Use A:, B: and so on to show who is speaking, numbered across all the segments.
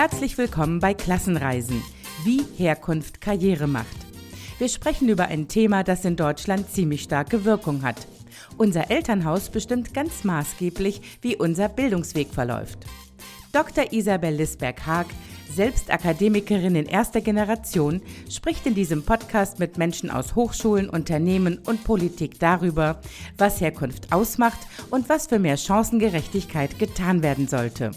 A: Herzlich willkommen bei Klassenreisen, wie Herkunft Karriere macht. Wir sprechen über ein Thema, das in Deutschland ziemlich starke Wirkung hat. Unser Elternhaus bestimmt ganz maßgeblich, wie unser Bildungsweg verläuft. Dr. Isabel Lisberg-Haag, selbst Akademikerin in erster Generation, spricht in diesem Podcast mit Menschen aus Hochschulen, Unternehmen und Politik darüber, was Herkunft ausmacht und was für mehr Chancengerechtigkeit getan werden sollte.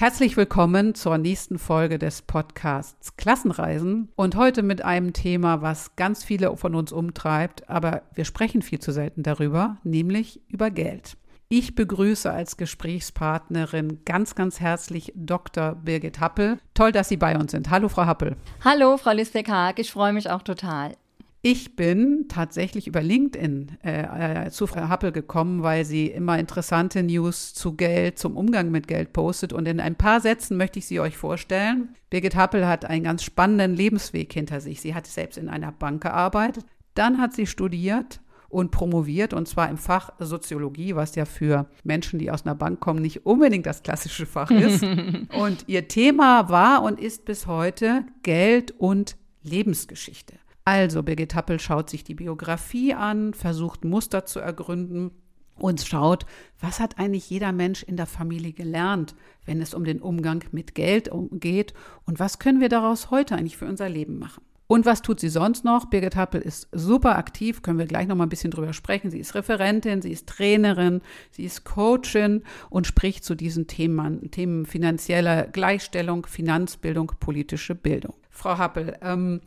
A: Herzlich willkommen zur nächsten Folge des Podcasts Klassenreisen und heute mit einem Thema, was ganz viele von uns umtreibt, aber wir sprechen viel zu selten darüber, nämlich über Geld. Ich begrüße als Gesprächspartnerin ganz, ganz herzlich Dr. Birgit Happel. Toll, dass Sie bei uns sind. Hallo, Frau Happel.
B: Hallo, Frau Lisbeck-Haag. Ich freue mich auch total.
A: Ich bin tatsächlich über LinkedIn äh, äh, zu Frau Happel gekommen, weil sie immer interessante News zu Geld, zum Umgang mit Geld postet. Und in ein paar Sätzen möchte ich sie euch vorstellen. Birgit Happel hat einen ganz spannenden Lebensweg hinter sich. Sie hat selbst in einer Bank gearbeitet. Dann hat sie studiert und promoviert, und zwar im Fach Soziologie, was ja für Menschen, die aus einer Bank kommen, nicht unbedingt das klassische Fach ist. und ihr Thema war und ist bis heute Geld und Lebensgeschichte. Also Birgit Happel schaut sich die Biografie an, versucht Muster zu ergründen und schaut, was hat eigentlich jeder Mensch in der Familie gelernt, wenn es um den Umgang mit Geld geht und was können wir daraus heute eigentlich für unser Leben machen. Und was tut sie sonst noch? Birgit Happel ist super aktiv, können wir gleich noch mal ein bisschen drüber sprechen. Sie ist Referentin, sie ist Trainerin, sie ist Coachin und spricht zu diesen Themen, Themen finanzieller Gleichstellung, Finanzbildung, politische Bildung. Frau Happel, ähm,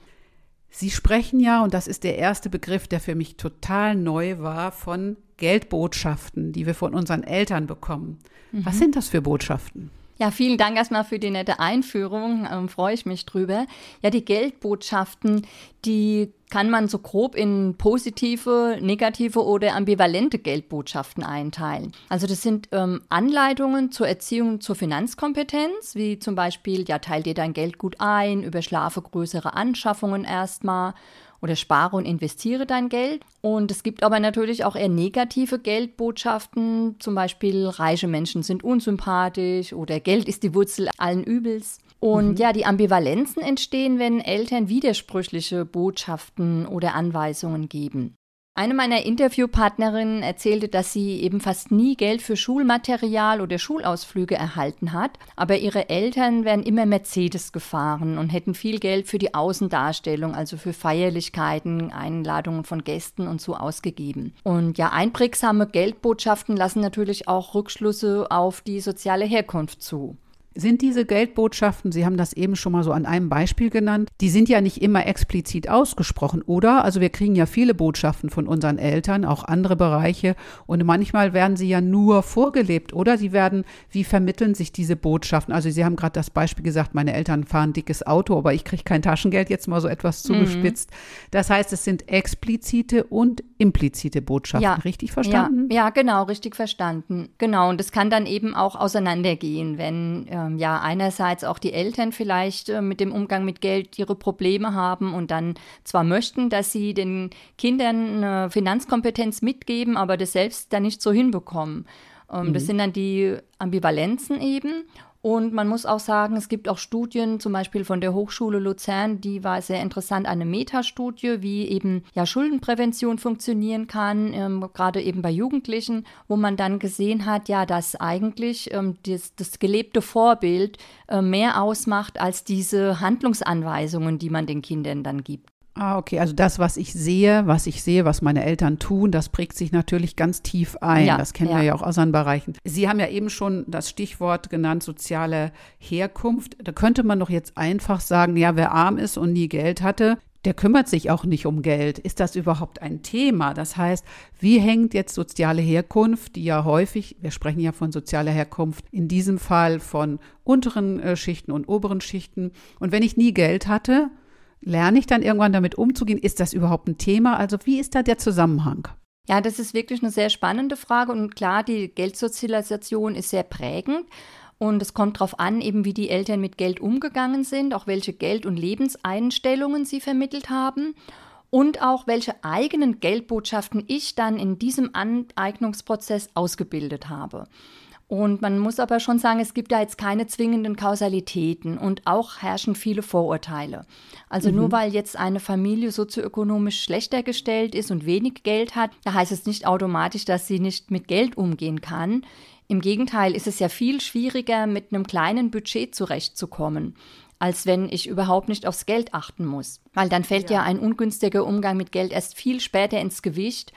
A: Sie sprechen ja, und das ist der erste Begriff, der für mich total neu war, von Geldbotschaften, die wir von unseren Eltern bekommen. Mhm. Was sind das für Botschaften?
B: Ja, vielen Dank erstmal für die nette Einführung. Ähm, freue ich mich drüber. Ja, die Geldbotschaften, die kann man so grob in positive, negative oder ambivalente Geldbotschaften einteilen. Also das sind ähm, Anleitungen zur Erziehung zur Finanzkompetenz, wie zum Beispiel, ja, teil dir dein Geld gut ein, überschlafe größere Anschaffungen erstmal oder spare und investiere dein Geld. Und es gibt aber natürlich auch eher negative Geldbotschaften, zum Beispiel reiche Menschen sind unsympathisch oder Geld ist die Wurzel allen Übels. Und mhm. ja, die Ambivalenzen entstehen, wenn Eltern widersprüchliche Botschaften oder Anweisungen geben. Eine meiner Interviewpartnerinnen erzählte, dass sie eben fast nie Geld für Schulmaterial oder Schulausflüge erhalten hat, aber ihre Eltern wären immer Mercedes gefahren und hätten viel Geld für die Außendarstellung, also für Feierlichkeiten, Einladungen von Gästen und so ausgegeben. Und ja, einprägsame Geldbotschaften lassen natürlich auch Rückschlüsse auf die soziale Herkunft zu.
A: Sind diese Geldbotschaften, Sie haben das eben schon mal so an einem Beispiel genannt, die sind ja nicht immer explizit ausgesprochen, oder? Also wir kriegen ja viele Botschaften von unseren Eltern, auch andere Bereiche, und manchmal werden sie ja nur vorgelebt, oder? Sie werden, wie vermitteln sich diese Botschaften? Also Sie haben gerade das Beispiel gesagt, meine Eltern fahren dickes Auto, aber ich kriege kein Taschengeld, jetzt mal so etwas mhm. zugespitzt. Mhm. Das heißt, es sind explizite und implizite Botschaften, ja. richtig verstanden?
B: Ja, ja, genau, richtig verstanden. Genau, und es kann dann eben auch auseinandergehen, wenn äh, ähm, ja einerseits auch die Eltern vielleicht äh, mit dem Umgang mit Geld ihre Probleme haben und dann zwar möchten, dass sie den Kindern eine Finanzkompetenz mitgeben, aber das selbst dann nicht so hinbekommen. Ähm, mhm. Das sind dann die Ambivalenzen eben. Und man muss auch sagen, es gibt auch Studien, zum Beispiel von der Hochschule Luzern, die war sehr interessant, eine Metastudie, wie eben ja Schuldenprävention funktionieren kann, ähm, gerade eben bei Jugendlichen, wo man dann gesehen hat, ja, dass eigentlich ähm, das, das, gelebte Vorbild äh, mehr ausmacht als diese Handlungsanweisungen, die man den Kindern dann gibt.
A: Ah, okay. Also das, was ich sehe, was ich sehe, was meine Eltern tun, das prägt sich natürlich ganz tief ein. Ja, das kennen ja. wir ja auch aus anderen Bereichen. Sie haben ja eben schon das Stichwort genannt, soziale Herkunft. Da könnte man doch jetzt einfach sagen, ja, wer arm ist und nie Geld hatte, der kümmert sich auch nicht um Geld. Ist das überhaupt ein Thema? Das heißt, wie hängt jetzt soziale Herkunft, die ja häufig, wir sprechen ja von sozialer Herkunft, in diesem Fall von unteren äh, Schichten und oberen Schichten. Und wenn ich nie Geld hatte, Lerne ich dann irgendwann damit umzugehen? Ist das überhaupt ein Thema? Also wie ist da der Zusammenhang?
B: Ja, das ist wirklich eine sehr spannende Frage und klar, die Geldsozialisation ist sehr prägend. Und es kommt darauf an, eben wie die Eltern mit Geld umgegangen sind, auch welche Geld- und Lebenseinstellungen sie vermittelt haben und auch welche eigenen Geldbotschaften ich dann in diesem Aneignungsprozess ausgebildet habe. Und man muss aber schon sagen, es gibt da jetzt keine zwingenden Kausalitäten und auch herrschen viele Vorurteile. Also mhm. nur weil jetzt eine Familie sozioökonomisch schlechter gestellt ist und wenig Geld hat, da heißt es nicht automatisch, dass sie nicht mit Geld umgehen kann. Im Gegenteil ist es ja viel schwieriger, mit einem kleinen Budget zurechtzukommen, als wenn ich überhaupt nicht aufs Geld achten muss. Weil dann fällt ja, ja ein ungünstiger Umgang mit Geld erst viel später ins Gewicht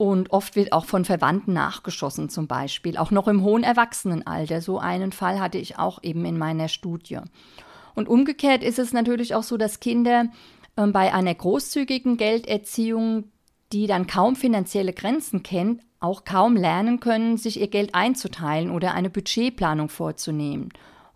B: und oft wird auch von Verwandten nachgeschossen zum Beispiel, auch noch im hohen Erwachsenenalter. So einen Fall hatte ich auch eben in meiner Studie. Und umgekehrt ist es natürlich auch so, dass Kinder äh, bei einer großzügigen Gelderziehung, die dann kaum finanzielle Grenzen kennt, auch kaum lernen können, sich ihr Geld einzuteilen oder eine Budgetplanung vorzunehmen.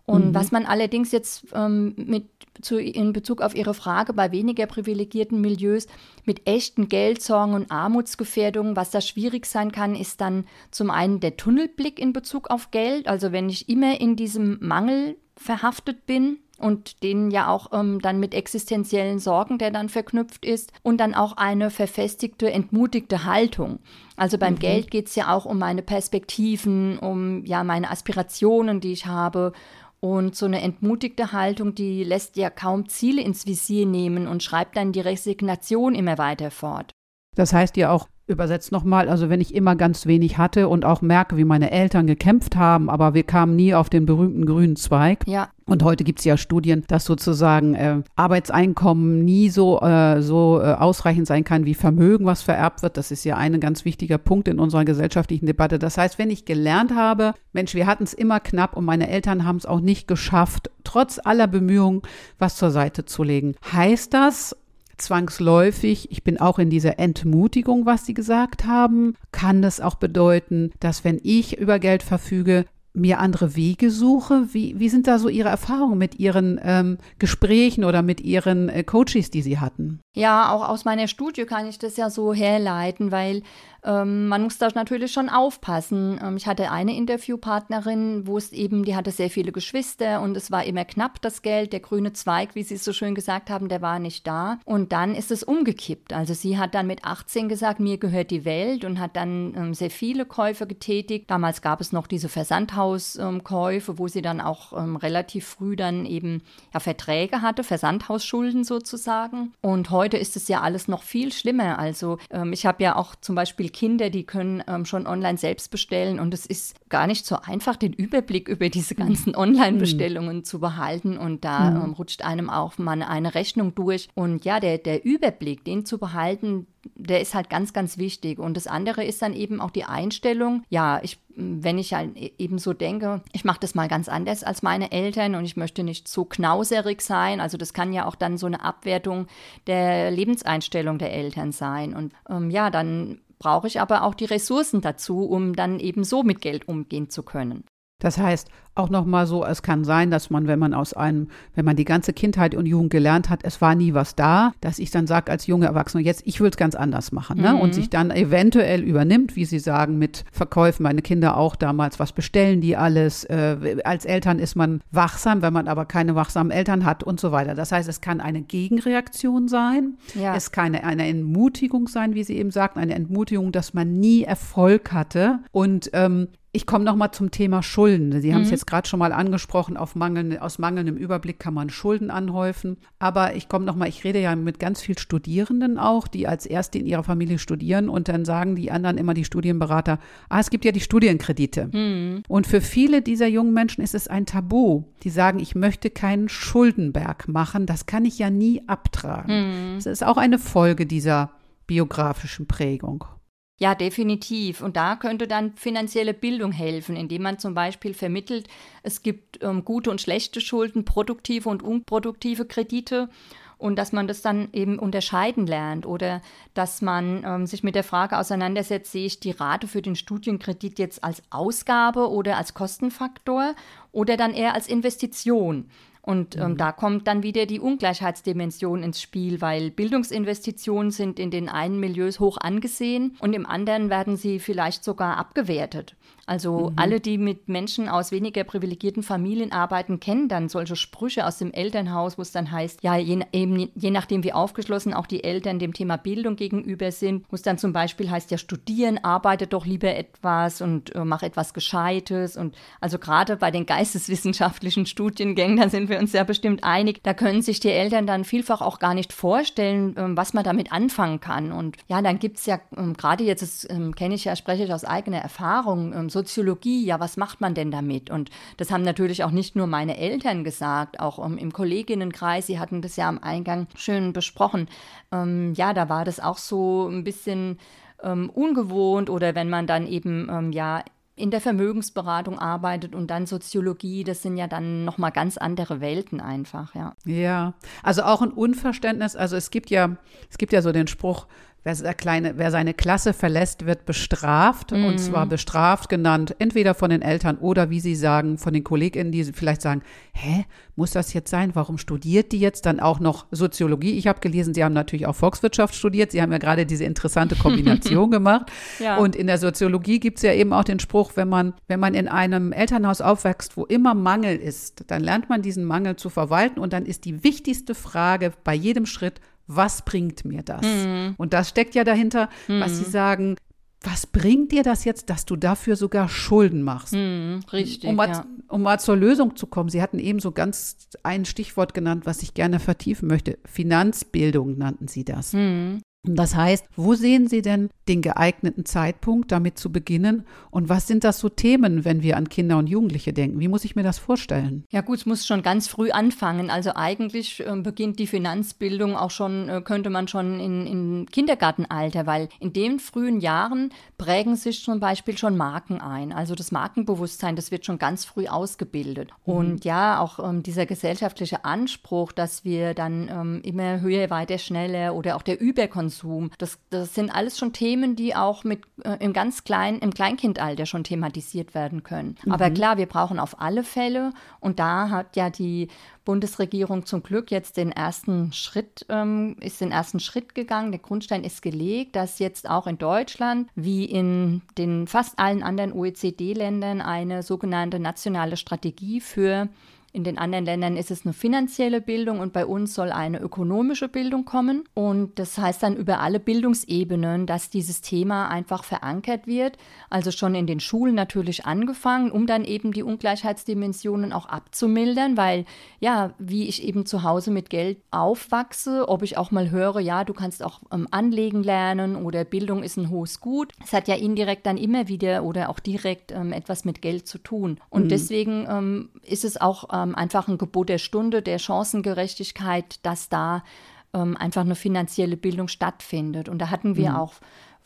B: Und mhm. was man allerdings jetzt ähm, mit zu, in Bezug auf Ihre Frage bei weniger privilegierten Milieus mit echten Geldsorgen und Armutsgefährdungen, was da schwierig sein kann, ist dann zum einen der Tunnelblick in Bezug auf Geld. Also wenn ich immer in diesem Mangel verhaftet bin, und den ja auch ähm, dann mit existenziellen Sorgen, der dann verknüpft ist, und dann auch eine verfestigte, entmutigte Haltung. Also beim mhm. Geld geht es ja auch um meine Perspektiven, um ja meine Aspirationen, die ich habe. Und so eine entmutigte Haltung, die lässt ja kaum Ziele ins Visier nehmen und schreibt dann die Resignation immer weiter fort.
A: Das heißt ja auch, übersetzt nochmal, also wenn ich immer ganz wenig hatte und auch merke, wie meine Eltern gekämpft haben, aber wir kamen nie auf den berühmten grünen Zweig.
B: Ja.
A: Und heute gibt es ja Studien, dass sozusagen äh, Arbeitseinkommen nie so, äh, so äh, ausreichend sein kann wie Vermögen, was vererbt wird. Das ist ja ein ganz wichtiger Punkt in unserer gesellschaftlichen Debatte. Das heißt, wenn ich gelernt habe, Mensch, wir hatten es immer knapp und meine Eltern haben es auch nicht geschafft, trotz aller Bemühungen was zur Seite zu legen, heißt das, zwangsläufig, ich bin auch in dieser Entmutigung, was Sie gesagt haben, kann das auch bedeuten, dass wenn ich über Geld verfüge, mir andere Wege suche? Wie, wie sind da so Ihre Erfahrungen mit Ihren ähm, Gesprächen oder mit Ihren äh, Coaches, die Sie hatten?
B: Ja, auch aus meiner Studie kann ich das ja so herleiten, weil ähm, man muss da natürlich schon aufpassen. Ähm, ich hatte eine Interviewpartnerin, wo es eben, die hatte sehr viele Geschwister und es war immer knapp das Geld. Der grüne Zweig, wie Sie es so schön gesagt haben, der war nicht da. Und dann ist es umgekippt. Also sie hat dann mit 18 gesagt, mir gehört die Welt und hat dann ähm, sehr viele Käufe getätigt. Damals gab es noch diese Versandhauskäufe, wo sie dann auch ähm, relativ früh dann eben ja, Verträge hatte, Versandhausschulden sozusagen. Und heute ist es ja alles noch viel schlimmer. Also ähm, ich habe ja auch zum Beispiel Kinder, die können ähm, schon online selbst bestellen und es ist gar nicht so einfach, den Überblick über diese ganzen Online-Bestellungen mhm. zu behalten und da mhm. rutscht einem auch mal eine Rechnung durch und ja, der, der Überblick, den zu behalten, der ist halt ganz, ganz wichtig. Und das andere ist dann eben auch die Einstellung. Ja, ich, wenn ich halt e-, eben so denke, ich mache das mal ganz anders als meine Eltern und ich möchte nicht so knauserig sein. Also das kann ja auch dann so eine Abwertung der Lebenseinstellung der Eltern sein. Und ähm, ja, dann brauche ich aber auch die Ressourcen dazu, um dann eben so mit Geld umgehen zu können.
A: Das heißt, auch nochmal so, es kann sein, dass man, wenn man aus einem, wenn man die ganze Kindheit und Jugend gelernt hat, es war nie was da, dass ich dann sage als junge Erwachsene, jetzt, ich will es ganz anders machen. Ne? Mhm. Und sich dann eventuell übernimmt, wie Sie sagen, mit Verkäufen, meine Kinder auch damals, was bestellen die alles? Äh, als Eltern ist man wachsam, wenn man aber keine wachsamen Eltern hat und so weiter. Das heißt, es kann eine Gegenreaktion sein, ja. es kann eine, eine Entmutigung sein, wie Sie eben sagten, eine Entmutigung, dass man nie Erfolg hatte. Und ähm, ich komme noch mal zum Thema Schulden. Sie haben es mhm. jetzt gerade schon mal angesprochen. Auf Mangel, aus mangelndem Überblick kann man Schulden anhäufen. Aber ich komme noch mal. Ich rede ja mit ganz vielen Studierenden auch, die als Erste in ihrer Familie studieren und dann sagen die anderen immer die Studienberater: Ah, es gibt ja die Studienkredite. Mhm. Und für viele dieser jungen Menschen ist es ein Tabu. Die sagen: Ich möchte keinen Schuldenberg machen. Das kann ich ja nie abtragen. Mhm. Das ist auch eine Folge dieser biografischen Prägung.
B: Ja, definitiv. Und da könnte dann finanzielle Bildung helfen, indem man zum Beispiel vermittelt, es gibt ähm, gute und schlechte Schulden, produktive und unproduktive Kredite und dass man das dann eben unterscheiden lernt oder dass man ähm, sich mit der Frage auseinandersetzt, sehe ich die Rate für den Studienkredit jetzt als Ausgabe oder als Kostenfaktor oder dann eher als Investition. Und ähm, mhm. da kommt dann wieder die Ungleichheitsdimension ins Spiel, weil Bildungsinvestitionen sind in den einen Milieus hoch angesehen und im anderen werden sie vielleicht sogar abgewertet. Also mhm. alle, die mit Menschen aus weniger privilegierten Familien arbeiten, kennen dann solche Sprüche aus dem Elternhaus, wo es dann heißt, ja, je, eben, je nachdem wie aufgeschlossen auch die Eltern dem Thema Bildung gegenüber sind, wo es dann zum Beispiel heißt, ja, studieren, arbeite doch lieber etwas und äh, mach etwas Gescheites. Und also gerade bei den geisteswissenschaftlichen Studiengängen, da sind wir uns ja bestimmt einig, da können sich die Eltern dann vielfach auch gar nicht vorstellen, äh, was man damit anfangen kann. Und ja, dann gibt es ja, äh, gerade jetzt, das ähm, kenne ich ja, spreche ich aus eigener Erfahrung, ähm, Soziologie, ja, was macht man denn damit? Und das haben natürlich auch nicht nur meine Eltern gesagt, auch um, im Kolleginnenkreis, sie hatten das ja am Eingang schön besprochen. Ähm, ja, da war das auch so ein bisschen ähm, ungewohnt oder wenn man dann eben ähm, ja in der Vermögensberatung arbeitet und dann Soziologie, das sind ja dann nochmal ganz andere Welten einfach, ja.
A: Ja, also auch ein Unverständnis, also es gibt ja, es gibt ja so den Spruch, Wer, kleine, wer seine Klasse verlässt, wird bestraft. Mhm. Und zwar bestraft genannt, entweder von den Eltern oder, wie sie sagen, von den KollegInnen, die vielleicht sagen, hä, muss das jetzt sein? Warum studiert die jetzt dann auch noch Soziologie? Ich habe gelesen, sie haben natürlich auch Volkswirtschaft studiert. Sie haben ja gerade diese interessante Kombination gemacht. Ja. Und in der Soziologie gibt es ja eben auch den Spruch, wenn man, wenn man in einem Elternhaus aufwächst, wo immer Mangel ist, dann lernt man diesen Mangel zu verwalten. Und dann ist die wichtigste Frage bei jedem Schritt, was bringt mir das? Mhm. Und das steckt ja dahinter, mhm. was Sie sagen, was bringt dir das jetzt, dass du dafür sogar Schulden machst?
B: Mhm, richtig.
A: Um mal,
B: ja.
A: um mal zur Lösung zu kommen. Sie hatten eben so ganz ein Stichwort genannt, was ich gerne vertiefen möchte. Finanzbildung nannten Sie das. Mhm. Das heißt, wo sehen Sie denn den geeigneten Zeitpunkt, damit zu beginnen? Und was sind das so Themen, wenn wir an Kinder und Jugendliche denken? Wie muss ich mir das vorstellen?
B: Ja gut, es muss schon ganz früh anfangen. Also eigentlich äh, beginnt die Finanzbildung auch schon, äh, könnte man schon in, in Kindergartenalter, weil in den frühen Jahren prägen sich zum Beispiel schon Marken ein. Also das Markenbewusstsein, das wird schon ganz früh ausgebildet. Mhm. Und ja, auch ähm, dieser gesellschaftliche Anspruch, dass wir dann ähm, immer höher, weiter, schneller oder auch der Überkonsum Konsum. Das, das sind alles schon Themen, die auch mit äh, im ganz kleinen, im Kleinkindalter schon thematisiert werden können. Mhm. Aber klar, wir brauchen auf alle Fälle und da hat ja die Bundesregierung zum Glück jetzt den ersten Schritt, ähm, ist den ersten Schritt gegangen. Der Grundstein ist gelegt, dass jetzt auch in Deutschland, wie in den fast allen anderen OECD-Ländern, eine sogenannte nationale Strategie für in den anderen Ländern ist es eine finanzielle Bildung und bei uns soll eine ökonomische Bildung kommen. Und das heißt dann über alle Bildungsebenen, dass dieses Thema einfach verankert wird. Also schon in den Schulen natürlich angefangen, um dann eben die Ungleichheitsdimensionen auch abzumildern, weil ja, wie ich eben zu Hause mit Geld aufwachse, ob ich auch mal höre, ja, du kannst auch ähm, anlegen lernen oder Bildung ist ein hohes Gut. Es hat ja indirekt dann immer wieder oder auch direkt ähm, etwas mit Geld zu tun. Und mhm. deswegen ähm, ist es auch ähm, einfach ein Gebot der Stunde, der Chancengerechtigkeit, dass da ähm, einfach eine finanzielle Bildung stattfindet. Und da hatten wir mhm. auch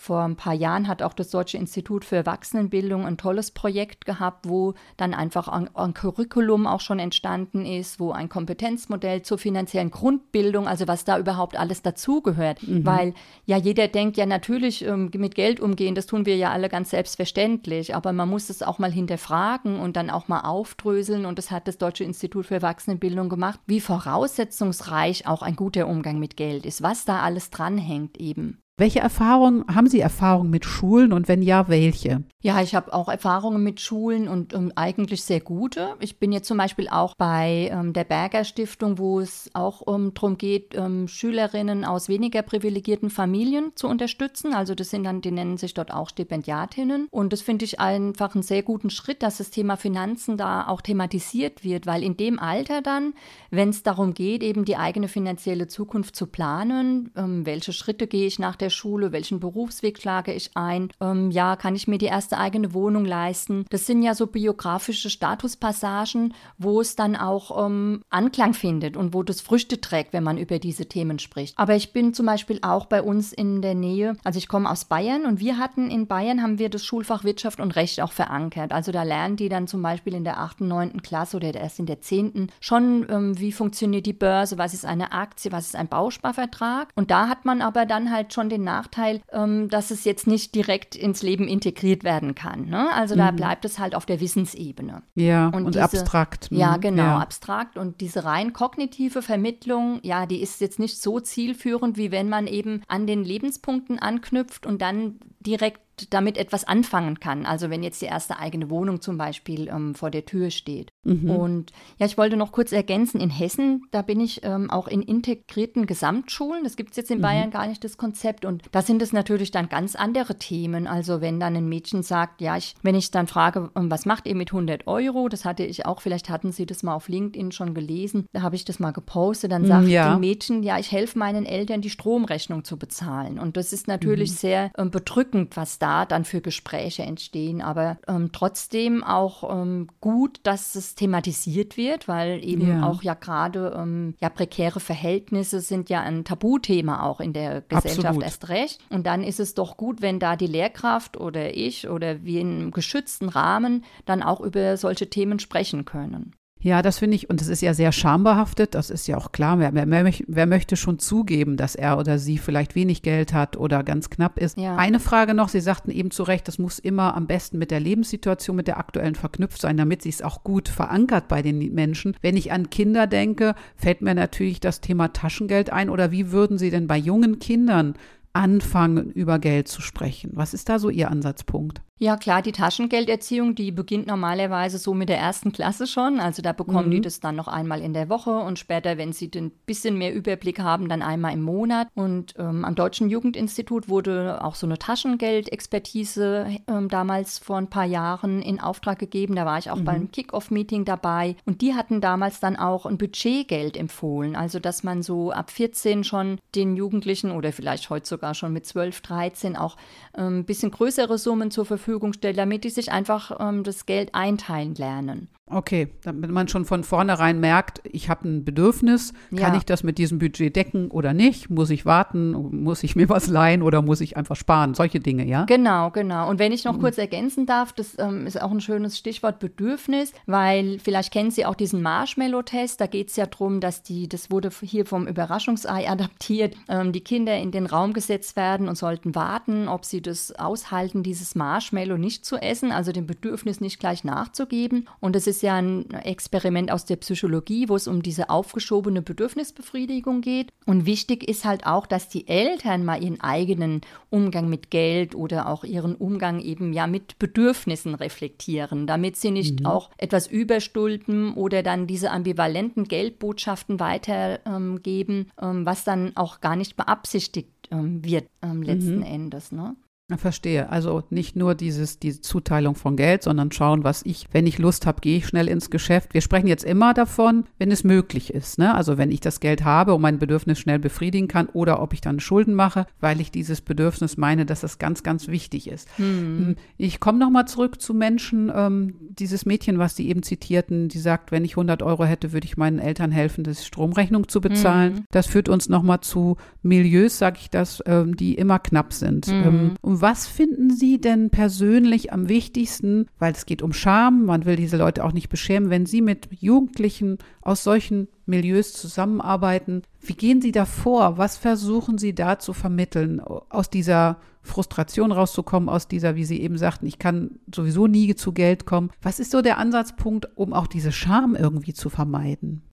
B: vor ein paar Jahren hat auch das Deutsche Institut für Erwachsenenbildung ein tolles Projekt gehabt, wo dann einfach ein, ein, Curriculum auch schon entstanden ist, wo ein Kompetenzmodell zur finanziellen Grundbildung, also was da überhaupt alles dazugehört. Mhm. Weil ja jeder denkt, ja natürlich ähm, mit Geld umgehen, das tun wir ja alle ganz selbstverständlich, aber man muss es auch mal hinterfragen und dann auch mal aufdröseln und das hat das Deutsche Institut für Erwachsenenbildung gemacht, wie voraussetzungsreich auch ein guter Umgang mit Geld ist, was da alles dranhängt eben.
A: Welche Erfahrungen haben Sie Erfahrungen mit Schulen und wenn ja, welche?
B: Ja, ich habe auch Erfahrungen mit Schulen und um, eigentlich sehr gute. Ich bin jetzt zum Beispiel auch bei ähm, der Berger Stiftung, wo es auch um, darum geht, ähm, Schülerinnen aus weniger privilegierten Familien zu unterstützen. Also das sind dann, die nennen sich dort auch Stipendiatinnen. Und das finde ich einfach einen sehr guten Schritt, dass das Thema Finanzen da auch thematisiert wird, weil in dem Alter dann, wenn es darum geht, eben die eigene finanzielle Zukunft zu planen, ähm, welche Schritte gehe ich nach der der Schule, welchen Berufsweg schlage ich ein, ähm, ja, kann ich mir die erste eigene Wohnung leisten. Das sind ja so biografische Statuspassagen, wo es dann auch ähm, Anklang findet und wo das Früchte trägt, wenn man über diese Themen spricht. Aber ich bin zum Beispiel auch bei uns in der Nähe, also ich komme aus Bayern und wir hatten in Bayern haben wir das Schulfach Wirtschaft und Recht auch verankert. Also da lernen die dann zum Beispiel in der 8., 9. Klasse oder erst in der 10. schon, ähm, wie funktioniert die Börse, was ist eine Aktie, was ist ein Bausparvertrag. Und da hat man aber dann halt schon den den Nachteil, ähm, dass es jetzt nicht direkt ins Leben integriert werden kann. Ne? Also da mhm. bleibt es halt auf der Wissensebene.
A: Ja, und, und diese, abstrakt.
B: Ja, mhm. genau, ja. abstrakt. Und diese rein kognitive Vermittlung, ja, die ist jetzt nicht so zielführend, wie wenn man eben an den Lebenspunkten anknüpft und dann direkt damit etwas anfangen kann. Also wenn jetzt die erste eigene Wohnung zum Beispiel ähm, vor der Tür steht. Mhm. Und ja, ich wollte noch kurz ergänzen, in Hessen, da bin ich ähm, auch in integrierten Gesamtschulen. Das gibt es jetzt in mhm. Bayern gar nicht, das Konzept. Und da sind es natürlich dann ganz andere Themen. Also wenn dann ein Mädchen sagt, ja, ich, wenn ich dann frage, ähm, was macht ihr mit 100 Euro? Das hatte ich auch, vielleicht hatten Sie das mal auf LinkedIn schon gelesen. Da habe ich das mal gepostet. Dann sagt ja. die Mädchen, ja, ich helfe meinen Eltern, die Stromrechnung zu bezahlen. Und das ist natürlich mhm. sehr ähm, bedrückend, was da dann für Gespräche entstehen. Aber ähm, trotzdem auch ähm, gut, dass es thematisiert wird, weil eben ja. auch ja gerade ähm, ja prekäre Verhältnisse sind ja ein Tabuthema auch in der Gesellschaft Absolut. erst recht. Und dann ist es doch gut, wenn da die Lehrkraft oder ich oder wir in einem geschützten Rahmen dann auch über solche Themen sprechen können.
A: Ja, das finde ich, und es ist ja sehr schambehaftet, das ist ja auch klar. Wer, wer, wer, möchte schon zugeben, dass er oder sie vielleicht wenig Geld hat oder ganz knapp ist? Ja. Eine Frage noch, Sie sagten eben zu Recht, das muss immer am besten mit der Lebenssituation, mit der aktuellen verknüpft sein, damit sich es auch gut verankert bei den Menschen. Wenn ich an Kinder denke, fällt mir natürlich das Thema Taschengeld ein. Oder wie würden Sie denn bei jungen Kindern anfangen, über Geld zu sprechen? Was ist da so Ihr Ansatzpunkt?
B: Ja, klar, die Taschengelderziehung, die beginnt normalerweise so mit der ersten Klasse schon. Also da bekommen mhm. die das dann noch einmal in der Woche und später, wenn sie ein bisschen mehr Überblick haben, dann einmal im Monat. Und ähm, am Deutschen Jugendinstitut wurde auch so eine Taschengeldexpertise ähm, damals vor ein paar Jahren in Auftrag gegeben. Da war ich auch mhm. beim Kick-Off-Meeting dabei. Und die hatten damals dann auch ein Budgetgeld empfohlen. Also, dass man so ab 14 schon den Jugendlichen oder vielleicht heute sogar schon mit 12, 13 auch ein ähm, bisschen größere Summen zur Verfügung Verfügung stelle, damit die sich einfach ähm, das Geld einteilen lernen.
A: Okay, damit man schon von vornherein merkt, ich habe ein Bedürfnis, kann ja. ich das mit diesem Budget decken oder nicht? Muss ich warten? Muss ich mir was leihen oder muss ich einfach sparen? Solche Dinge, ja?
B: Genau, genau. Und wenn ich noch mhm. kurz ergänzen darf, das ähm, ist auch ein schönes Stichwort Bedürfnis, weil vielleicht kennen Sie auch diesen Marshmallow-Test. Da geht es ja darum, dass die, das wurde hier vom Überraschungsei adaptiert, ähm, die Kinder in den Raum gesetzt werden und sollten warten, ob sie das aushalten, dieses Marshmallow nicht zu essen, also dem Bedürfnis nicht gleich nachzugeben. Und es ist ist ja ein Experiment aus der Psychologie, wo es um diese aufgeschobene Bedürfnisbefriedigung geht. Und wichtig ist halt auch, dass die Eltern mal ihren eigenen Umgang mit Geld oder auch ihren Umgang eben ja mit Bedürfnissen reflektieren, damit sie nicht mhm. auch etwas überstulpen oder dann diese ambivalenten Geldbotschaften weitergeben, ähm, ähm, was dann auch gar nicht beabsichtigt ähm, wird ähm, letzten mhm. Endes. Ne?
A: Verstehe. Also nicht nur dieses, diese Zuteilung von Geld, sondern schauen, was ich, wenn ich Lust habe, gehe ich schnell ins Geschäft. Wir sprechen jetzt immer davon, wenn es möglich ist. Ne? Also wenn ich das Geld habe und mein Bedürfnis schnell befriedigen kann oder ob ich dann Schulden mache, weil ich dieses Bedürfnis meine, dass das ganz, ganz wichtig ist. Hm. Ich komme nochmal zurück zu Menschen, ähm, dieses Mädchen, was Sie eben zitierten, die sagt, wenn ich 100 Euro hätte, würde ich meinen Eltern helfen, das Stromrechnung zu bezahlen. Hm. Das führt uns nochmal zu Milieus, sage ich das, ähm, die immer knapp sind. Hm. Ähm, was finden Sie denn persönlich am wichtigsten, weil es geht um Scham, man will diese Leute auch nicht beschämen, wenn Sie mit Jugendlichen aus solchen Milieus zusammenarbeiten, wie gehen Sie da vor? Was versuchen Sie da zu vermitteln, aus dieser Frustration rauszukommen, aus dieser, wie Sie eben sagten, ich kann sowieso nie zu Geld kommen. Was ist so der Ansatzpunkt, um auch diese Scham irgendwie zu vermeiden?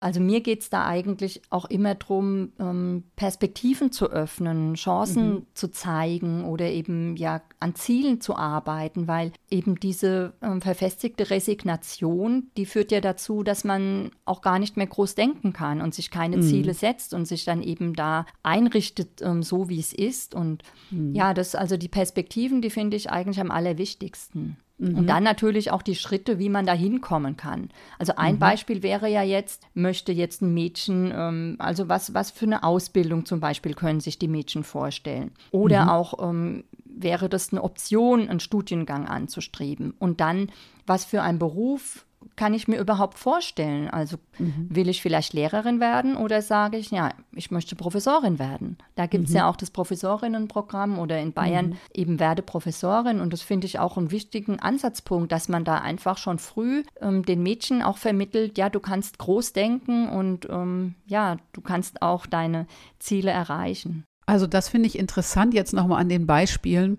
B: Also mir geht es da eigentlich auch immer darum, ähm, Perspektiven zu öffnen, Chancen mhm. zu zeigen oder eben ja an Zielen zu arbeiten, weil eben diese ähm, verfestigte Resignation, die führt ja dazu, dass man auch gar nicht mehr groß denken kann und sich keine mhm. Ziele setzt und sich dann eben da einrichtet, ähm, so wie es ist. Und mhm. ja, das also die Perspektiven, die finde ich eigentlich am allerwichtigsten. Mhm. Und dann natürlich auch die Schritte, wie man da hinkommen kann. Also ein mhm. Beispiel wäre ja jetzt, möchte jetzt ein Mädchen, ähm, also was, was für eine Ausbildung zum Beispiel können sich die Mädchen vorstellen? Oder mhm. auch ähm, wäre das eine Option, einen Studiengang anzustreben? Und dann, was für ein Beruf kann ich mir überhaupt vorstellen? Also mhm. will ich vielleicht Lehrerin werden oder sage ich, ja, ich möchte Professorin werden? Da gibt es mhm. ja auch das Professorinnenprogramm oder in Bayern mhm. eben werde Professorin und das finde ich auch einen wichtigen Ansatzpunkt, dass man da einfach schon früh ähm, den Mädchen auch vermittelt, ja, du kannst groß denken und ähm, ja, du kannst auch deine Ziele erreichen.
A: Also das finde ich interessant jetzt nochmal an den Beispielen,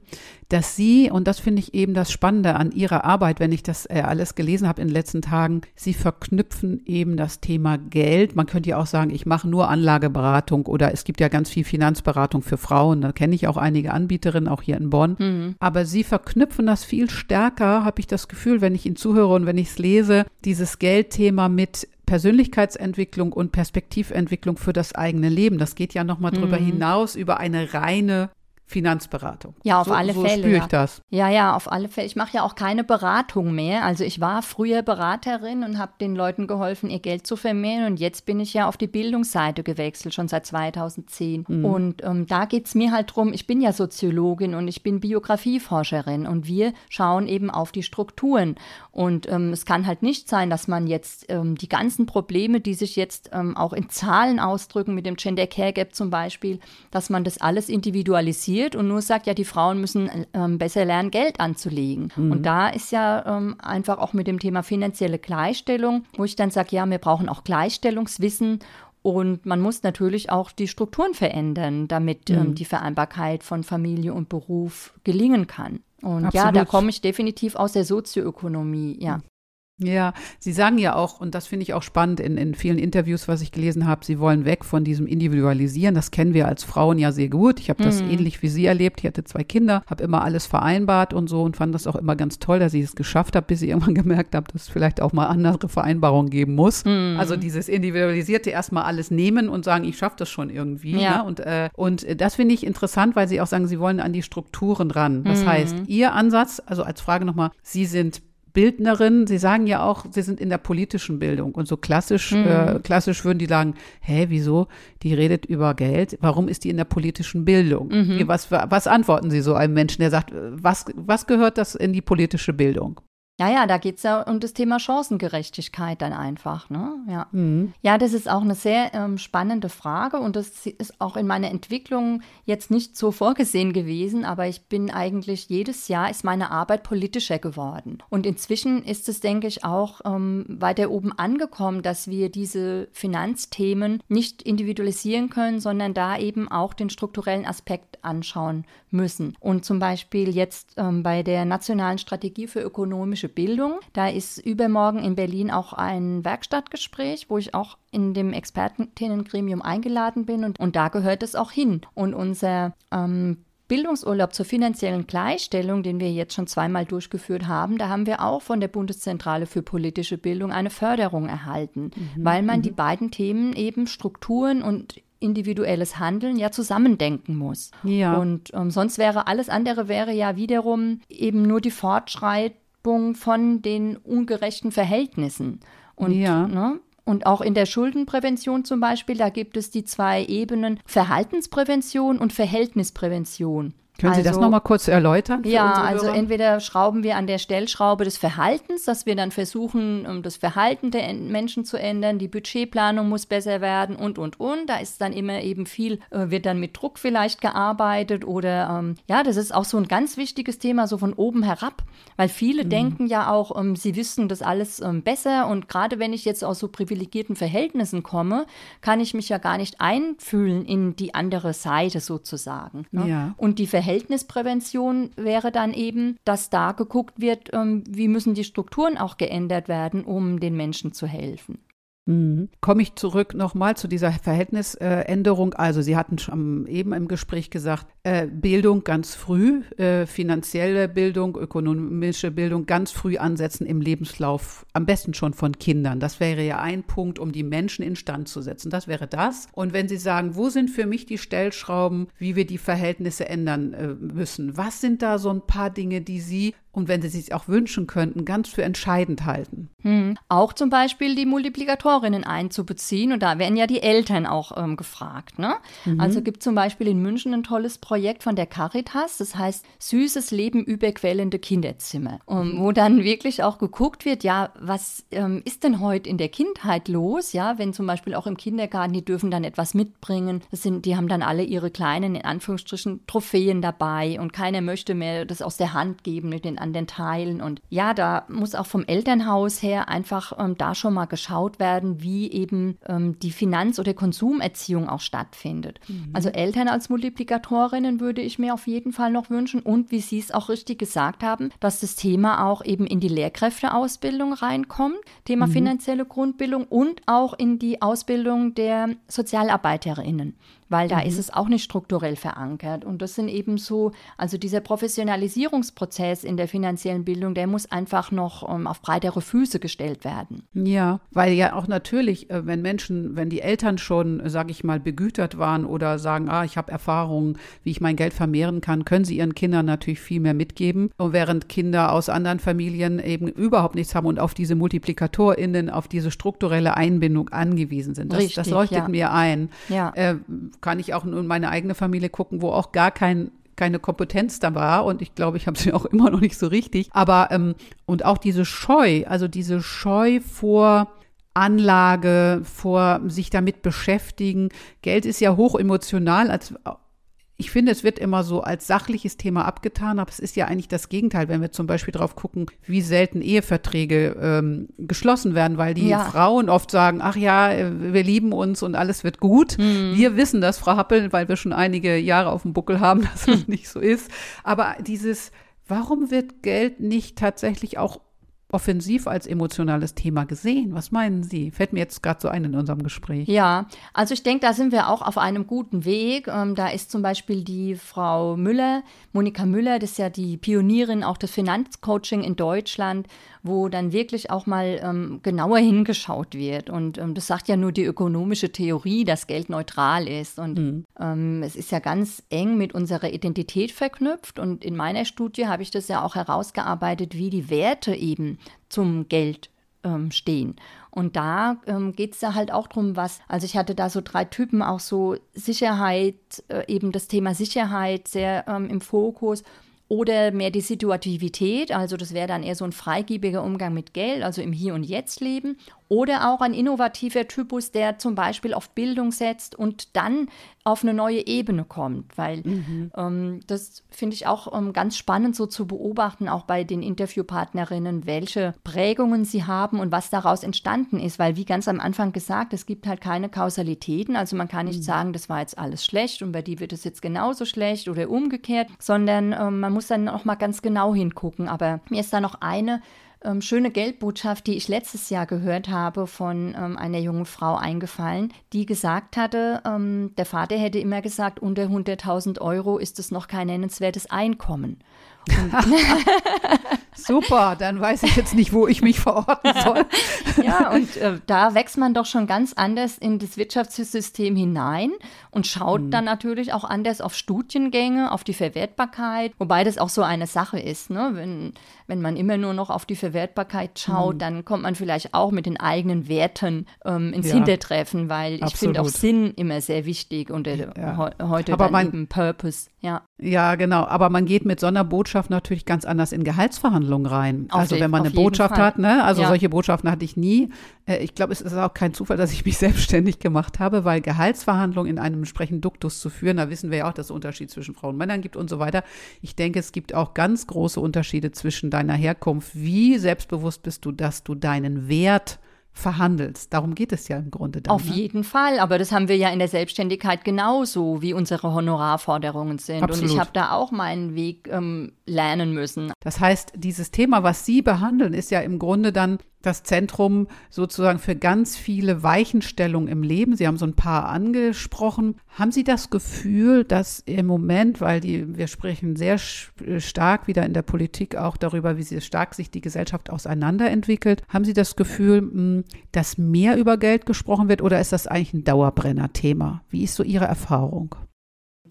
A: dass Sie, und das finde ich eben das Spannende an Ihrer Arbeit, wenn ich das äh, alles gelesen habe in den letzten Tagen, Sie verknüpfen eben das Thema Geld. Man könnte ja auch sagen, ich mache nur Anlageberatung oder es gibt ja ganz viel Finanzberatung für Frauen. Da kenne ich auch einige Anbieterinnen, auch hier in Bonn. Mhm. Aber Sie verknüpfen das viel stärker, habe ich das Gefühl, wenn ich Ihnen zuhöre und wenn ich es lese, dieses Geldthema mit Persönlichkeitsentwicklung und Perspektiventwicklung für das eigene Leben. Das geht ja nochmal drüber mhm. hinaus über eine reine Finanzberatung.
B: Ja, auf so, alle
A: so
B: Fälle.
A: spüre
B: ich
A: ja. das.
B: Ja, ja, auf alle Fälle. Ich mache ja auch keine Beratung mehr. Also ich war früher Beraterin und habe den Leuten geholfen, ihr Geld zu vermehren. Und jetzt bin ich ja auf die Bildungsseite gewechselt, schon seit 2010. Mhm. Und ähm, da geht es mir halt drum, ich bin ja Soziologin und ich bin Biografieforscherin und wir schauen eben auf die Strukturen. Und ähm, es kann halt nicht sein, dass man jetzt ähm, die ganzen Probleme, die sich jetzt ähm, auch in Zahlen ausdrücken, mit dem Gender Care Gap zum Beispiel, dass man das alles individualisiert kritisiert und nur sagt, ja, die Frauen müssen ähm, besser lernen, Geld anzulegen. Mhm. Und da ist ja ähm, einfach auch mit dem Thema finanzielle Gleichstellung, wo ich dann sage, ja, wir brauchen auch Gleichstellungswissen und man muss natürlich auch die Strukturen verändern, damit ähm, mhm. ähm, die Vereinbarkeit von Familie und Beruf gelingen kann. Und Absolut. ja, da komme ich definitiv aus der Sozioökonomie, ja.
A: Ja, Sie sagen ja auch, und das finde ich auch spannend in, in vielen Interviews, was ich gelesen habe, Sie wollen weg von diesem Individualisieren. Das kennen wir als Frauen ja sehr gut. Ich habe das mhm. ähnlich wie Sie erlebt. Ich hatte zwei Kinder, habe immer alles vereinbart und so und fand das auch immer ganz toll, dass ich es geschafft habe, bis ich irgendwann gemerkt habe, dass es vielleicht auch mal andere Vereinbarungen geben muss. Mhm. Also dieses Individualisierte erstmal alles nehmen und sagen, ich schaffe das schon irgendwie. Ja. Ne? Und, äh, und das finde ich interessant, weil Sie auch sagen, Sie wollen an die Strukturen ran. Das mhm. heißt, Ihr Ansatz, also als Frage nochmal, Sie sind Bildnerin, Sie sagen ja auch, Sie sind in der politischen Bildung und so klassisch, mhm. äh, klassisch würden die sagen, hä, wieso? Die redet über Geld. Warum ist die in der politischen Bildung? Mhm. Was, was antworten Sie so einem Menschen, der sagt, was, was gehört das in die politische Bildung?
B: Ja, ja, da geht es ja um das Thema Chancengerechtigkeit dann einfach. Ne? Ja. Mhm. ja, das ist auch eine sehr ähm, spannende Frage und das ist auch in meiner Entwicklung jetzt nicht so vorgesehen gewesen, aber ich bin eigentlich jedes Jahr ist meine Arbeit politischer geworden. Und inzwischen ist es, denke ich, auch ähm, weiter oben angekommen, dass wir diese Finanzthemen nicht individualisieren können, sondern da eben auch den strukturellen Aspekt anschauen müssen. Und zum Beispiel jetzt ähm, bei der Nationalen Strategie für ökonomische Bildung. Da ist übermorgen in Berlin auch ein Werkstattgespräch, wo ich auch in dem Expertinnengremium eingeladen bin und, und da gehört es auch hin. Und unser ähm, Bildungsurlaub zur finanziellen Gleichstellung, den wir jetzt schon zweimal durchgeführt haben, da haben wir auch von der Bundeszentrale für politische Bildung eine Förderung erhalten, mhm. weil man mhm. die beiden Themen eben Strukturen und individuelles Handeln ja zusammendenken muss. Ja. Und ähm, sonst wäre alles andere wäre ja wiederum eben nur die Fortschreit Abwägung von den ungerechten Verhältnissen. Und, ja. ne, und auch in der Schuldenprävention zum Beispiel, da gibt es die zwei Ebenen Verhaltensprävention und Verhältnisprävention.
A: Können Sie das also nochmal kurz erläutern?
B: Ja, also entweder schrauben wir an der Stellschraube des Verhaltens, dass wir dann versuchen, das Verhalten der Menschen zu ändern, die Budgetplanung muss besser werden und, und, und. Da ist dann immer eben viel, äh, wird dann mit Druck vielleicht gearbeitet oder ähm, ja, das ist auch so ein ganz wichtiges Thema, so von oben herab, weil viele mhm. denken ja auch, ähm, sie wissen das alles ähm, besser und gerade wenn ich jetzt aus so privilegierten Verhältnissen komme, kann ich mich ja gar nicht einfühlen in die andere Seite sozusagen. Ne? Ja. Und die Verhältnisse Verhältnisprävention wäre dann eben, dass da geguckt wird, ähm, wie müssen die Strukturen auch geändert werden, um den Menschen zu helfen.
A: Mhm. Komme ich zurück nochmal zu dieser Verhältnisänderung. also Sie hatten schon eben im Gespräch gesagt, äh, Bildung ganz früh, äh, finanzielle Bildung, ökonomische Bildung ganz früh ansetzen im Lebenslauf, am besten schon von Kindern. Das wäre ja ein Punkt, um die Menschen instand zu setzen. Das wäre das. Und wenn Sie sagen, wo sind für mich die Stellschrauben, wie wir die Verhältnisse ändern äh, müssen, was sind da so ein paar Dinge, die Sie und wenn Sie sich auch wünschen könnten, ganz für entscheidend halten.
B: Hm. Auch zum Beispiel die Multiplikatorinnen einzubeziehen und da werden ja die Eltern auch ähm, gefragt. Ne? Mhm. Also gibt zum Beispiel in München ein tolles Projekt von der Caritas, das heißt Süßes Leben überquellende Kinderzimmer, um, mhm. wo dann wirklich auch geguckt wird, ja, was ähm, ist denn heute in der Kindheit los? Ja, wenn zum Beispiel auch im Kindergarten, die dürfen dann etwas mitbringen, das sind, die haben dann alle ihre kleinen, in Anführungsstrichen, Trophäen dabei und keiner möchte mehr das aus der Hand geben mit den an den Teilen. Und ja, da muss auch vom Elternhaus her einfach ähm, da schon mal geschaut werden, wie eben ähm, die Finanz- oder Konsumerziehung auch stattfindet. Mhm. Also Eltern als Multiplikatorinnen würde ich mir auf jeden Fall noch wünschen. Und wie Sie es auch richtig gesagt haben, dass das Thema auch eben in die Lehrkräfteausbildung reinkommt, Thema mhm. finanzielle Grundbildung und auch in die Ausbildung der Sozialarbeiterinnen weil da mhm. ist es auch nicht strukturell verankert. Und das sind eben so, also dieser Professionalisierungsprozess in der finanziellen Bildung, der muss einfach noch um, ähm, auf breitere Füße gestellt werden.
A: Ja, weil ja auch natürlich, äh, wenn Menschen, wenn die Eltern schon, sage ich mal, begütert waren oder sagen, ah, ich habe Erfahrungen, wie ich mein Geld vermehren kann, können sie ihren Kindern natürlich viel mehr mitgeben. Und während Kinder aus anderen Familien eben überhaupt nichts haben und auf diese MultiplikatorInnen, auf diese strukturelle Einbindung angewiesen sind. Das, Richtig, das leuchtet ja. mir ein. Ja. Äh, kann ich auch in meine eigene Familie gucken, wo auch gar kein keine Kompetenz da war und ich glaube, ich habe sie auch immer noch nicht so richtig. Aber ähm, und auch diese Scheu, also diese Scheu vor Anlage, vor sich damit beschäftigen. Geld ist ja hoch emotional, als ich finde, es wird immer so als sachliches Thema abgetan, aber es ist ja eigentlich das Gegenteil, wenn wir zum Beispiel drauf gucken, wie selten Eheverträge ähm, geschlossen werden, weil die ja. Frauen oft sagen, ach ja, äh, wir lieben uns und alles wird gut. Mhm. Wir wissen das, Frau Happel, weil wir schon einige Jahre auf dem Buckel haben, dass das nicht so ist. Aber dieses, warum wird Geld nicht tatsächlich auch offensiv als emotionales Thema gesehen. Was meinen Sie? Fällt mir jetzt gerade so ein in unserem Gespräch.
B: Ja, also ich denke, da sind wir auch auf einem guten Weg. Ähm, da ist zum Beispiel die Frau Müller, Monika Müller, das ist ja die Pionierin auch des Finanzcoaching in Deutschland wo dann wirklich auch mal ähm, genauer hingeschaut wird. Und ähm, das sagt ja nur die ökonomische Theorie, dass Geld neutral ist. Und mhm. ähm, es ist ja ganz eng mit unserer Identität verknüpft. Und in meiner Studie habe ich das ja auch herausgearbeitet, wie die Werte eben zum Geld ähm, stehen. Und da ähm, geht es ja halt auch darum, was, also ich hatte da so drei Typen, auch so Sicherheit, äh, eben das Thema Sicherheit sehr ähm, im Fokus oder mehr die Situativität, also das wäre dann eher so ein freigebiger Umgang mit Geld, also im Hier und Jetzt leben. Oder auch ein innovativer Typus, der zum Beispiel auf Bildung setzt und dann auf eine neue Ebene kommt. Weil mhm. ähm, das finde ich auch ähm, ganz spannend so zu beobachten, auch bei den Interviewpartnerinnen, welche Prägungen sie haben und was daraus entstanden ist. Weil wie ganz am Anfang gesagt, es gibt halt keine Kausalitäten. Also man kann nicht mhm. sagen, das war jetzt alles schlecht und bei dir wird es jetzt genauso schlecht oder umgekehrt, sondern ähm, man muss dann auch mal ganz genau hingucken. Aber mir ist da noch eine ähm, schöne Geldbotschaft, die ich letztes Jahr gehört habe von ähm, einer jungen Frau eingefallen, die gesagt hatte, ähm, der Vater hätte immer gesagt, unter 100.000 Euro ist es noch kein nennenswertes Einkommen.
A: Super, dann weiß ich jetzt nicht, wo ich mich verorten soll.
B: ja, und äh, da wächst man doch schon ganz anders in das Wirtschaftssystem hinein und schaut mhm. dann natürlich auch anders auf Studiengänge, auf die Verwertbarkeit, wobei das auch so eine Sache ist. Ne? Wenn, wenn man immer nur noch auf die Verwertbarkeit schaut, mhm. dann kommt man vielleicht auch mit den eigenen Werten ähm, ins ja. Hintertreffen, weil ich finde auch Sinn immer sehr wichtig und äh, ja. heute Aber dann eben Purpose. Ja.
A: Ja, genau. Aber man geht mit so einer Botschaft natürlich ganz anders in Gehaltsverhandlungen rein. Auf also wenn man eine Botschaft Fall. hat, ne? Also ja. solche Botschaften hatte ich nie. Äh, ich glaube, es ist auch kein Zufall, dass ich mich selbstständig gemacht habe, weil Gehaltsverhandlungen in einem entsprechenden Duktus zu führen, da wissen wir ja auch, dass es Unterschied zwischen Frauen und Männern gibt und so weiter. Ich denke, es gibt auch ganz große Unterschiede zwischen deiner Herkunft. Wie selbstbewusst bist du, dass du deinen Wert verhandelst. Darum geht es ja im Grunde dann.
B: Auf ne? jeden Fall, aber das haben wir ja in der Selbstständigkeit genauso, wie unsere Honorarforderungen sind. Absolut. Und ich habe da auch meinen Weg ähm, lernen müssen.
A: Das heißt, dieses Thema, was Sie behandeln, ist ja im Grunde dann das Zentrum sozusagen für ganz viele Weichenstellungen im Leben. Sie haben so ein paar angesprochen. Haben Sie das Gefühl, dass im Moment, weil die, wir sprechen sehr stark wieder in der Politik auch darüber, wie sehr stark sich die Gesellschaft auseinanderentwickelt, haben Sie das Gefühl, hm, dass mehr über Geld gesprochen wird oder ist das eigentlich ein Dauerbrenner-Thema? Wie ist so Ihre Erfahrung?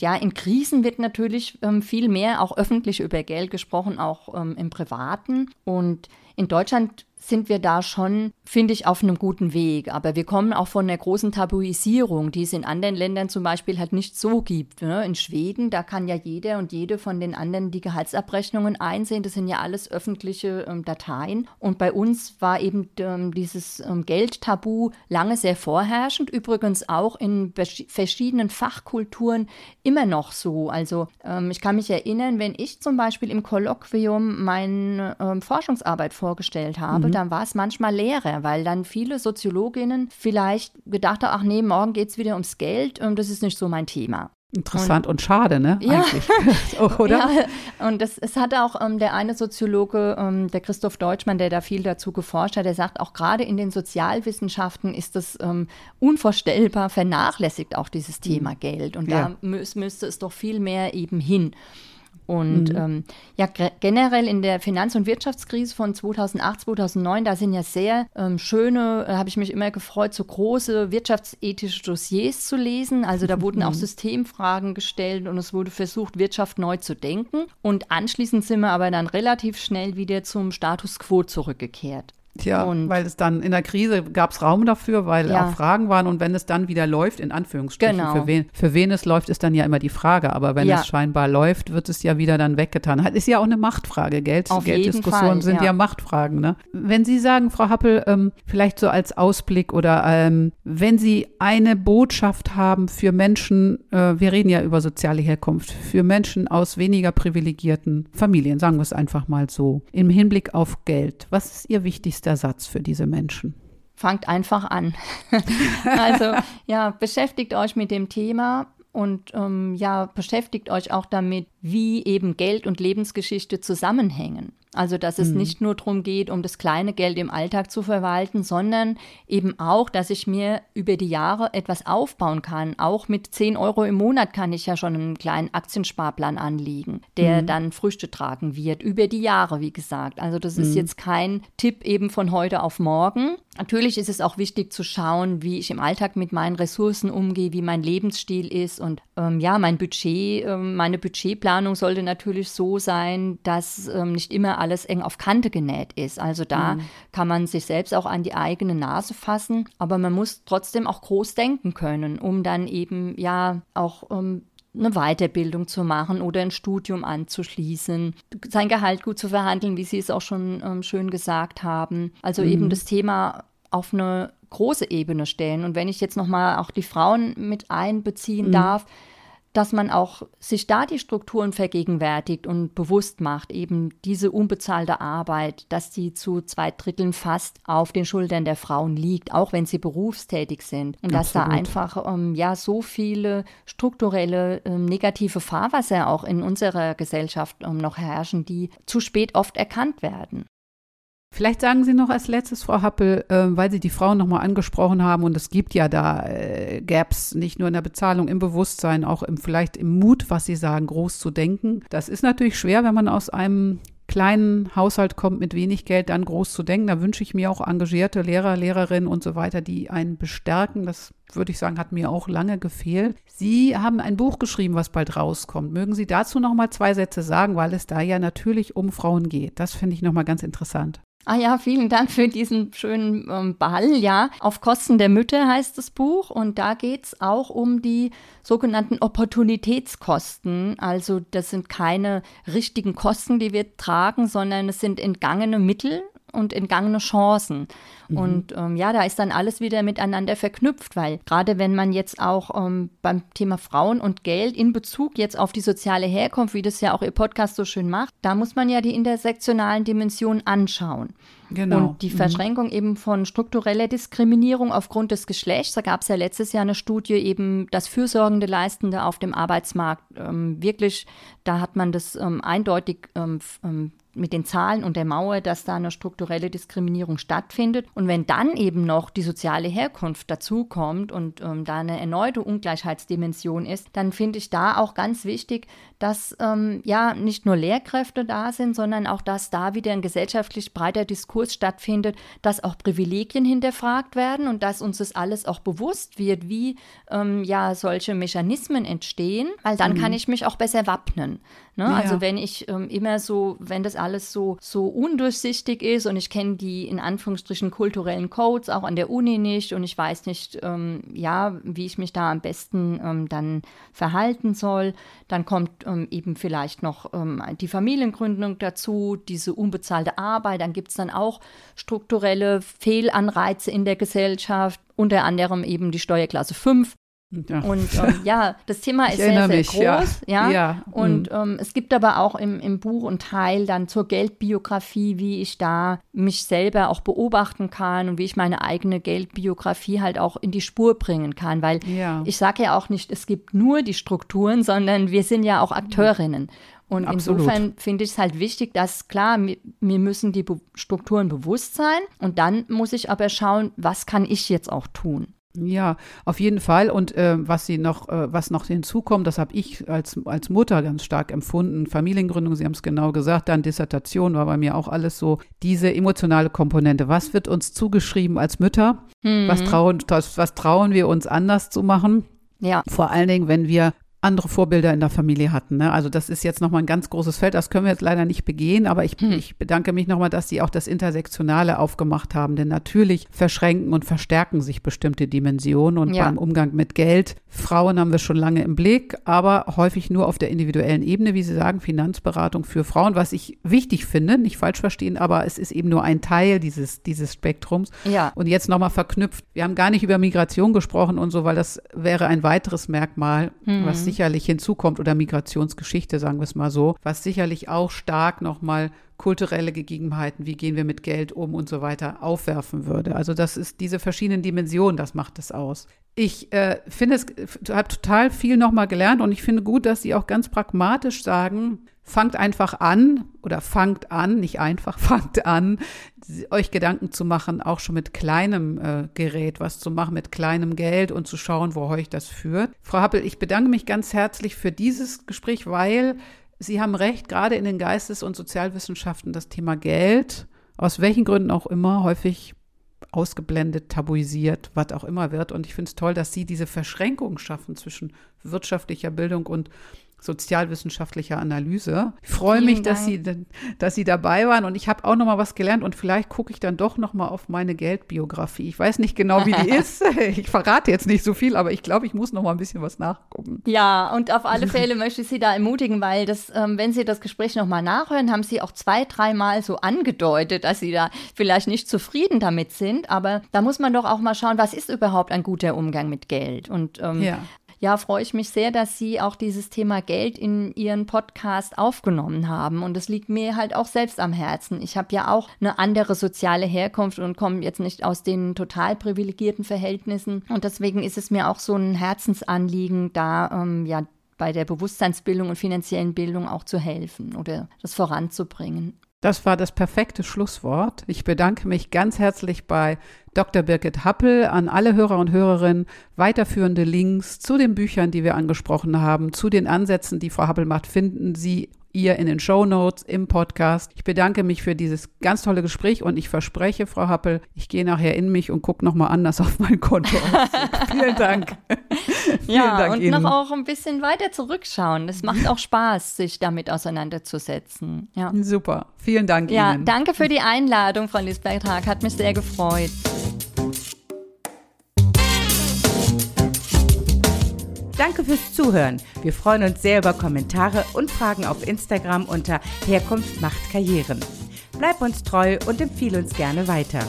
B: Ja, in Krisen wird natürlich ähm, viel mehr auch öffentlich über Geld gesprochen, auch ähm, im Privaten. Und in Deutschland sind wir da schon, finde ich, auf einem guten Weg. Aber wir kommen auch von der großen Tabuisierung, die es in anderen Ländern zum Beispiel halt nicht so gibt. Ne? In Schweden, da kann ja jeder und jede von den anderen die Gehaltsabrechnungen einsehen. Das sind ja alles öffentliche ähm, Dateien. Und bei uns war eben ähm, dieses ähm, Geldtabu lange sehr vorherrschend. Übrigens auch in verschiedenen Fachkulturen immer noch so. Also ich kann mich erinnern, wenn ich zum Beispiel im Kolloquium meine Forschungsarbeit vorgestellt habe, mhm dann war es manchmal leerer, weil dann viele Soziologinnen vielleicht gedacht haben, ach nee, morgen geht es wieder ums Geld, und das ist nicht so mein Thema.
A: Interessant und, und, schade, ne?
B: Ja. Oder? Ja, und das, es hat auch ähm, der eine Soziologe, ähm, der Christoph Deutschmann, der da viel dazu geforscht hat, der sagt, auch gerade in den Sozialwissenschaften ist das ähm, unvorstellbar vernachlässigt auch dieses Thema mhm. Geld. Und ja. da mü müsste es doch viel mehr eben hin. Und mhm. ähm, ja, generell in der Finanz- und Wirtschaftskrise von 2008, 2009, da sind ja sehr ähm, schöne, äh, habe ich mich immer gefreut, so große wirtschaftsethische Dossiers zu lesen. Also da wurden auch mhm. Systemfragen gestellt und es wurde versucht, Wirtschaft neu zu denken. Und anschließend sind wir aber dann relativ schnell wieder zum Status quo zurückgekehrt.
A: Tja, und weil es dann in der Krise gab es Raum dafür, weil ja. auch Fragen waren und wenn es dann wieder läuft, in Anführungsstrichen, genau. für, wen, für wen es läuft, ist dann ja immer die Frage, aber wenn ja. es scheinbar läuft, wird es ja wieder dann weggetan. Ist ja auch eine Machtfrage, Geld, Gelddiskussionen sind ja. ja. Machtfragen. Ne? Wenn Sie sagen, Frau Happel, ähm, vielleicht so als Ausblick oder ähm, wenn Sie eine Botschaft haben für Menschen, äh, wir reden ja über soziale Herkunft, für Menschen aus weniger privilegierten Familien, sagen wir es einfach mal so, im Hinblick auf Geld, was ist Ihr wichtigster wichtigster Satz für diese Menschen?
B: Fangt einfach an. also ja, beschäftigt euch mit dem Thema und ähm, ja, beschäftigt euch auch damit, wie eben Geld und Lebensgeschichte zusammenhängen. Also, dass es mhm. nicht nur darum geht, um das kleine Geld im Alltag zu verwalten, sondern eben auch, dass ich mir über die Jahre etwas aufbauen kann. Auch mit 10 Euro im Monat kann ich ja schon einen kleinen Aktiensparplan anlegen, der mhm. dann Früchte tragen wird, über die Jahre, wie gesagt. Also, das mhm. ist jetzt kein Tipp eben von heute auf morgen. Natürlich ist es auch wichtig zu schauen, wie ich im Alltag mit meinen Ressourcen umgehe, wie mein Lebensstil ist und ähm, ja, mein Budget, ähm, meine Budgetplanung sollte natürlich so sein, dass ähm, nicht immer alles eng auf Kante genäht ist. Also da mhm. kann man sich selbst auch an die eigene Nase fassen, aber man muss trotzdem auch groß denken können, um dann eben ja auch ähm, eine Weiterbildung zu machen oder ein Studium anzuschließen, sein Gehalt gut zu verhandeln, wie Sie es auch schon ähm, schön gesagt haben. Also mhm. eben das Thema auf eine große Ebene stellen. Und wenn ich jetzt nochmal auch die Frauen mit einbeziehen mhm. darf, dass man auch sich da die Strukturen vergegenwärtigt und bewusst macht, eben diese unbezahlte Arbeit, dass die zu zwei Dritteln fast auf den Schultern der Frauen liegt, auch wenn sie berufstätig sind. Und Absolut. dass da einfach ähm, ja so viele strukturelle ähm, negative Fahrwasser auch in unserer Gesellschaft ähm, noch herrschen, die zu spät oft erkannt werden.
A: Vielleicht sagen Sie noch als letztes, Frau Happel, äh, weil Sie die Frauen nochmal angesprochen haben und es gibt ja da äh, Gaps, nicht nur in der Bezahlung, im Bewusstsein, auch im, vielleicht im Mut, was Sie sagen, groß zu denken. Das ist natürlich schwer, wenn man aus einem kleinen Haushalt kommt mit wenig Geld, dann groß zu denken. Da wünsche ich mir auch engagierte Lehrer, Lehrerinnen und so weiter, die einen bestärken. Das würde ich sagen, hat mir auch lange gefehlt. Sie haben ein Buch geschrieben, was bald rauskommt. Mögen Sie dazu noch mal zwei Sätze sagen, weil es da ja natürlich um Frauen geht. Das finde ich noch mal ganz interessant.
B: Ah ja, vielen Dank für diesen schönen ähm, Ball. Ja, auf Kosten der Mütter heißt das Buch und da geht es auch um die sogenannten Opportunitätskosten. Also das sind keine richtigen Kosten, die wir tragen, sondern es sind entgangene Mittel und entgangene Chancen. Mhm. Und ähm, ja, da ist dann alles wieder miteinander verknüpft, weil gerade wenn man jetzt auch ähm, beim Thema Frauen und Geld in Bezug jetzt auf die soziale Herkunft, wie das ja auch Ihr Podcast so schön macht, da muss man ja die intersektionalen Dimensionen anschauen. Genau. Und die mhm. Verschränkung mhm. eben von struktureller Diskriminierung aufgrund des Geschlechts, da gab es ja letztes Jahr eine Studie eben, das fürsorgende Leistende auf dem Arbeitsmarkt ähm, wirklich, da hat man das ähm, eindeutig ähm, ähm mit den Zahlen und der Mauer, dass da eine strukturelle Diskriminierung stattfindet. Und wenn dann eben noch die soziale Herkunft dazukommt und ähm, da eine erneute Ungleichheitsdimension ist, dann finde ich da auch ganz wichtig, dass ähm, ja nicht nur Lehrkräfte da sind, sondern auch, dass da wieder ein gesellschaftlich breiter Diskurs stattfindet, dass auch Privilegien hinterfragt werden und dass uns das alles auch bewusst wird, wie ähm, ja solche Mechanismen entstehen, weil dann mhm. kann ich mich auch besser wappnen. Ne? Ja. Also wenn ich ähm, immer so, wenn das alles so, so undurchsichtig ist und ich kenne die in Anführungsstrichen kulturellen Codes auch an der Uni nicht und ich weiß nicht, ähm, ja, wie ich mich da am besten ähm, dann verhalten soll, dann kommt ähm, eben vielleicht noch ähm, die Familiengründung dazu, diese unbezahlte Arbeit, dann gibt es dann auch strukturelle Fehlanreize in der Gesellschaft, unter anderem eben die Steuerklasse 5. Ja. Und ähm, ja, das Thema ist sehr, sehr mich, groß. Ja. ja. ja. Und mhm. ähm, es gibt aber auch im, im Buch einen Teil dann zur Geldbiografie, wie ich da mich selber auch beobachten kann und wie ich meine eigene Geldbiografie halt auch in die Spur bringen kann. Weil ich sage ja auch nicht, es gibt nur die Strukturen, sondern wir sind ja auch Akteurinnen. Und Absolut. insofern finde ich es halt wichtig, dass klar, mir, mir müssen die Be Strukturen bewusst sein und dann muss ich aber schauen, was kann ich jetzt auch tun.
A: Ja, auf jeden Fall. Und äh, was sie noch, äh, was noch hinzukommt, das habe ich als, als Mutter ganz stark empfunden. Familiengründung, Sie haben es genau gesagt, dann Dissertation war bei mir auch alles so. Diese emotionale Komponente. Was wird uns zugeschrieben als Mütter? Mhm. Was, trauen, was, was trauen wir uns anders zu machen? Ja. Vor allen Dingen, wenn wir andere Vorbilder in der Familie hatten. Ne? Also das ist jetzt nochmal ein ganz großes Feld, das können wir jetzt leider nicht begehen, aber ich, hm. ich bedanke mich nochmal, dass Sie auch das Intersektionale aufgemacht haben, denn natürlich verschränken und verstärken sich bestimmte Dimensionen und ja. beim Umgang mit Geld. Frauen haben wir schon lange im Blick, aber häufig nur auf der individuellen Ebene, wie Sie sagen, Finanzberatung für Frauen, was ich wichtig finde, nicht falsch verstehen, aber es ist eben nur ein Teil dieses, dieses Spektrums. Ja. Und jetzt nochmal verknüpft, wir haben gar nicht über Migration gesprochen und so, weil das wäre ein weiteres Merkmal, mhm. was sicherlich hinzukommt oder Migrationsgeschichte, sagen wir es mal so, was sicherlich auch stark nochmal kulturelle Gegebenheiten, wie gehen wir mit Geld um und so weiter aufwerfen würde. Also das ist diese verschiedenen Dimensionen, das macht es aus. Ich äh, finde es, habe total viel nochmal gelernt und ich finde gut, dass Sie auch ganz pragmatisch sagen, fangt einfach an oder fangt an, nicht einfach, fangt an, euch Gedanken zu machen, auch schon mit kleinem äh, Gerät was zu machen, mit kleinem Geld und zu schauen, wo euch das führt. Frau Happel, ich bedanke mich ganz herzlich für dieses Gespräch, weil Sie haben recht, gerade in den Geistes- und Sozialwissenschaften das Thema Geld, aus welchen Gründen auch immer, häufig ausgeblendet, tabuisiert, was auch immer wird. Und ich finde es toll, dass Sie diese Verschränkung schaffen zwischen wirtschaftlicher Bildung und sozialwissenschaftlicher Analyse. Ich freue mich, dass Sie, dass Sie dabei waren und ich habe auch noch mal was gelernt und vielleicht gucke ich dann doch noch mal auf meine Geldbiografie. Ich weiß nicht genau, wie die ist. Ich verrate jetzt nicht so viel, aber ich glaube, ich muss noch mal ein bisschen was nachgucken.
B: Ja, und auf alle Fälle möchte ich Sie da ermutigen, weil das, ähm, wenn Sie das Gespräch noch mal nachhören, haben Sie auch zwei, dreimal so angedeutet, dass Sie da vielleicht nicht zufrieden damit sind. Aber da muss man doch auch mal schauen, was ist überhaupt ein guter Umgang mit Geld? Und ähm, ja ja, freue ich mich sehr, dass Sie auch dieses Thema Geld in Ihren Podcast aufgenommen haben. Und es liegt mir halt auch selbst am Herzen. Ich habe ja auch eine andere soziale Herkunft und komme jetzt nicht aus den total privilegierten Verhältnissen. Und deswegen ist es mir auch so ein Herzensanliegen, da ähm, ja bei der Bewusstseinsbildung und finanziellen Bildung auch zu helfen oder das voranzubringen.
A: Das war das perfekte Schlusswort. Ich bedanke mich ganz herzlich bei Dr. Birgit Happel an alle Hörer und Hörerinnen. Weiterführende Links zu den Büchern, die wir angesprochen haben, zu den Ansätzen, die Frau Happel macht, finden Sie ihr in den Show Notes im Podcast. Ich bedanke mich für dieses ganz tolle Gespräch und ich verspreche, Frau Happel, ich gehe nachher in mich und gucke nochmal anders auf mein Konto. Vielen Dank.
B: ja, Dank und Ihnen. noch auch ein bisschen weiter zurückschauen. Es macht auch Spaß, sich damit auseinanderzusetzen. Ja.
A: Super. Vielen Dank
B: ja,
A: Ihnen.
B: Danke für die Einladung, Frau Lisberg-Tag. Hat mich sehr gefreut.
C: Danke fürs Zuhören. Wir freuen uns sehr über Kommentare und Fragen auf Instagram unter Herkunft macht Karrieren. Bleib uns treu und empfehle uns gerne weiter.